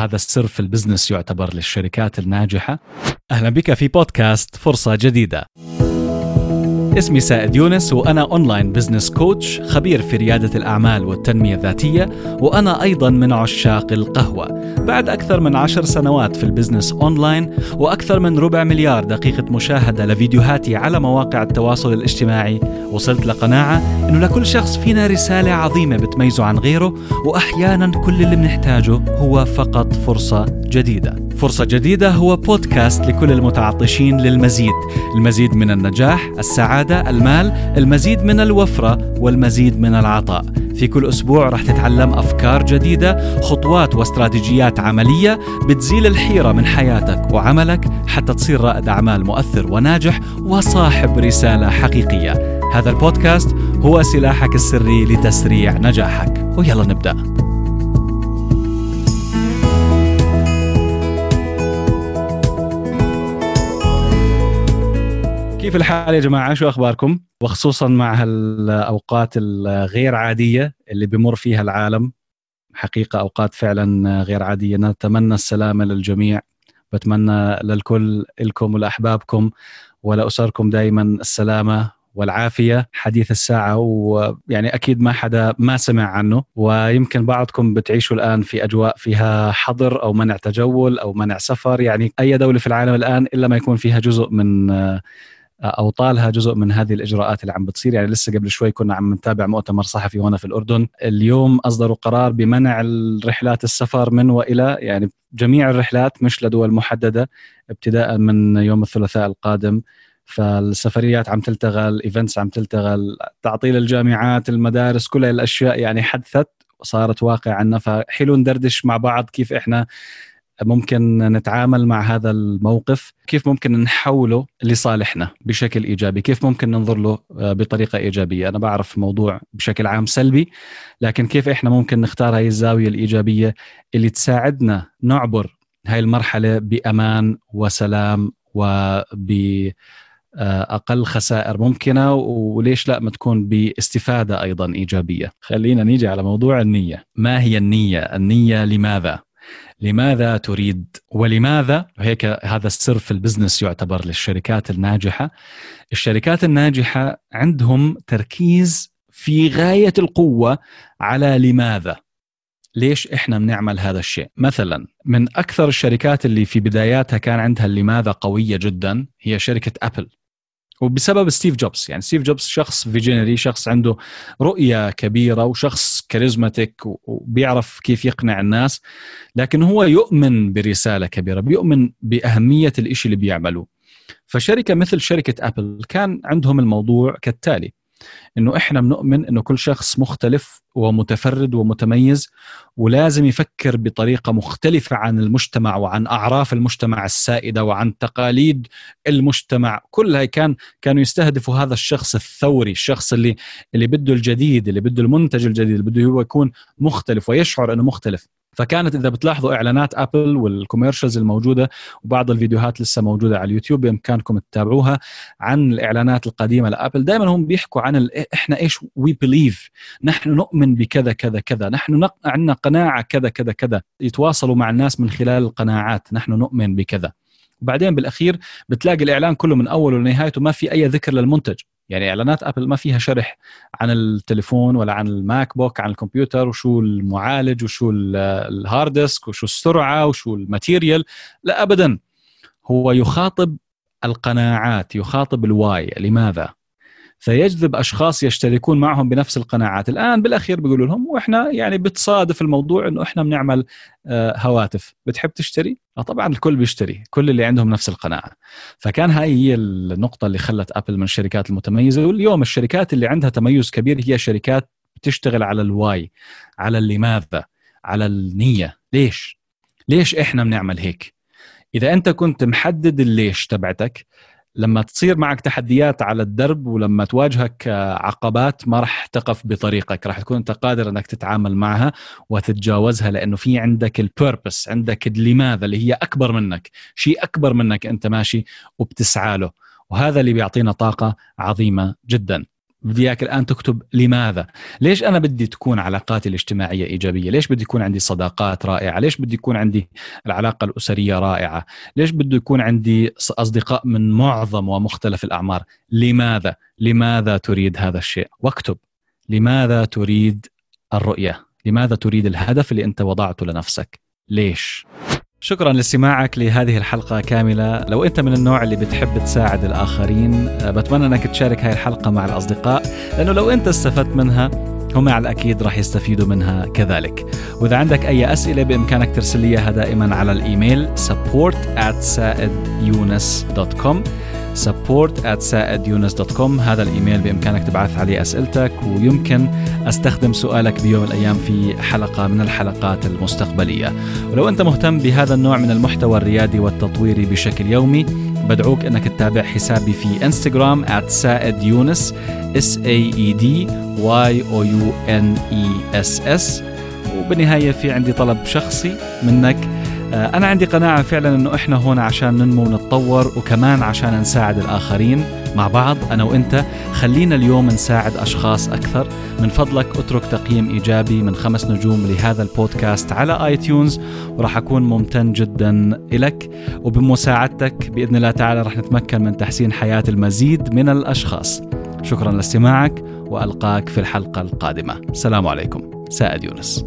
هذا السر في ال business يعتبر للشركات الناجحة. أهلا بك في بودكاست فرصة جديدة. اسمي سائد يونس وأنا online business coach خبير في ريادة الأعمال والتنمية الذاتية وأنا أيضا من عشاق القهوة. بعد أكثر من عشر سنوات في ال business online وأكثر من ربع مليار دقيقة مشاهدة لفيديوهاتي على مواقع التواصل الاجتماعي وصلت لقناعة أنه لكل شخص فينا رسالة عظيمة بتميزه عن غيره وأحيانا كل اللي بنحتاجه هو فقط فرصة جديدة. فرصة جديدة هو بودكاست لكل المتعطشين للمزيد. المزيد من النجاح السعادة المال المزيد من الوفرة والمزيد من العطاء. في كل أسبوع رح تتعلم أفكار جديدة خطوات واستراتيجيات عملية بتزيل الحيرة من حياتك وعملك حتى تصير رائد أعمال مؤثر وناجح وصاحب رسالة حقيقية. هذا البودكاست هو سلاحك السري لتسريع نجاحك. ويلا نبدأ. كيف الحال يا جماعة؟ شو أخباركم؟ وخصوصا مع هالأوقات الغير عادية اللي بمر فيها العالم حقيقة أوقات فعلا غير عادية. نتمنى السلامة للجميع. بتمنى للكل لكم ولأحبابكم ولأسركم دائما السلامة والعافية. حديث الساعة ويعني أكيد ما حدا ما سمع عنه ويمكن بعضكم بتعيشوا الآن في أجواء فيها حظر أو منع تجول أو منع سفر. يعني أي دولة في العالم الآن إلا ما يكون فيها جزء من أو طالها جزء من هذه الإجراءات اللي عم بتصير. يعني لسه قبل شوي كنا عم نتابع مؤتمر صحفي هنا في الأردن. اليوم أصدروا قرار بمنع الرحلات السفر من وإلى يعني جميع الرحلات مش لدول محددة ابتداء من يوم الثلاثاء القادم. فالسفريات عم تلتغى الايفنتس عم تلتغى تعطيل الجامعات المدارس كل الأشياء يعني حدثت وصارت واقع عنا فحلو ندردش مع بعض كيف إحنا ممكن نتعامل مع هذا الموقف كيف ممكن نحوله لصالحنا بشكل إيجابي؟ كيف ممكن ننظر له آه، بطريقة إيجابية؟ أنا بعرف موضوع بشكل عام سلبي لكن كيف إحنا ممكن نختار هاي الزاوية الإيجابية اللي تساعدنا نعبر هاي المرحلة بأمان وسلام وب آه، أقل خسائر ممكنة؟ وليش لا ما تكون باستفادة أيضا إيجابية؟ خلينا نيجي على موضوع النية. ما هي النية؟ النية لماذا؟ لماذا تريد ولماذا هيك هذا السر في البزنس يعتبر للشركات الناجحة؟ الشركات الناجحة عندهم تركيز في غاية القوة على لماذا؟ ليش إحنا بنعمل هذا الشيء؟ مثلا من أكثر الشركات اللي في بداياتها كان عندها لماذا قوية جدا هي شركة أبل. وبسبب ستيف جوبز يعني ستيف جوبز شخص visionary شخص عنده رؤية كبيرة وشخص charismatic وبيعرف كيف يقنع الناس لكن هو يؤمن برسالة كبيرة بيؤمن بأهمية الإشي اللي بيعمله فشركة مثل شركة أبل كان عندهم الموضوع كالتالي. إنه إحنا بنؤمن إنه كل شخص مختلف ومتفرد ومتميز ولازم يفكر بطريقة مختلفة عن المجتمع وعن أعراف المجتمع السائدة وعن تقاليد المجتمع. كلها كان كانوا يستهدفوا هذا الشخص الثوري الشخص اللي اللي بده الجديد اللي بده المنتج الجديد اللي بده هو يكون مختلف ويشعر إنه مختلف. فكانت إذا بتلاحظوا إعلانات ابل وال commercials الموجودة وبعض الفيديوهات لسه موجودة على اليوتيوب بإمكانكم تتابعوها عن الإعلانات القديمة لابل دائما هم بيحكوا عن إحنا إيش we believe نحن نؤمن بكذا كذا كذا. نحن عندنا قناعة كذا كذا كذا. يتواصلوا مع الناس من خلال القناعات. نحن نؤمن بكذا. وبعدين بالأخير بتلاقي الإعلان كله من أوله لنهايته ما في أي ذكر للمنتج. يعني إعلانات أبل ما فيها شرح عن التليفون ولا عن ال MacBook عن الكمبيوتر وشو المعالج وشو ال hard disk وشو السرعة وشو ال material. لا ابدا. هو يخاطب القناعات يخاطب ال why. لماذا؟ فيجذب أشخاص يشتركون معهم بنفس القناعات. الآن بالأخير بيقولوا لهم وإحنا يعني بتصادف الموضوع إنه إحنا بنعمل آه، هواتف. بتحب تشتري؟ آه طبعا الكل بيشتري. كل اللي عندهم نفس القناعة. فكان هاي هي النقطة اللي خلت أبل من الشركات المتميزة. واليوم الشركات اللي عندها تميز كبير هي شركات بتشتغل على ال why على اللماذا على النية. ليش؟ ليش إحنا بنعمل هيك؟ إذا أنت كنت محدد الليش تبعتك لما تصير معك تحديات على الدرب ولما تواجهك عقبات ما راح تقف بطريقك راح تكون أنت قادر أنك تتعامل معها وتتجاوزها لأنه في عندك البيربس عندك لماذا اللي هي أكبر منك شيء أكبر منك أنت ماشي وبتسعى له. وهذا اللي بيعطينا طاقة عظيمة جدا. بدي إياك الآن تكتب لماذا؟ ليش أنا بدي تكون علاقاتي الاجتماعية إيجابية؟ ليش بدي يكون عندي صداقات رائعة؟ ليش بدي يكون عندي العلاقة الأسرية رائعة؟ ليش بده يكون عندي أصدقاء من معظم ومختلف الأعمار؟ لماذا؟ لماذا تريد هذا الشيء؟ واكتب. لماذا تريد الرؤية؟ لماذا تريد الهدف اللي أنت وضعته لنفسك؟ ليش؟ شكرا لاستماعك لهذه الحلقة كاملة. لو أنت من النوع اللي بتحب تساعد الآخرين آه، بتمنى أنك تشارك هاي الحلقة مع الأصدقاء لأنه لو أنت استفدت منها هم على الأكيد راح يستفيدوا منها كذلك. وإذا عندك أي أسئلة بإمكانك ترسل لي إياها دائما على الإيميل support at support at saedyunus.com هذا الإيميل بإمكانك تبعث عليه أسئلتك ويمكن أستخدم سؤالك بيوم الأيام في حلقة من الحلقات المستقبلية. ولو أنت مهتم بهذا النوع من المحتوى الريادي والتطويري بشكل يومي بدعوك إنك تتابع حسابي في انستغرام سائد يونس S A E D Y O U N E S S. وبالنهاية في عندي طلب شخصي منك أنا عندي قناعة فعلا أنه إحنا هون عشان ننمو ونتطور وكمان عشان نساعد الآخرين مع بعض. أنا وإنت خلينا اليوم نساعد أشخاص أكثر. من فضلك أترك تقييم إيجابي من خمس نجوم لهذا البودكاست على iTunes وراح أكون ممتن جدا لك وبمساعدتك بإذن الله تعالى رح نتمكن من تحسين حياة المزيد من الأشخاص. شكرا لاستماعك وألقاك في الحلقة القادمة. السلام عليكم. سائد يونس.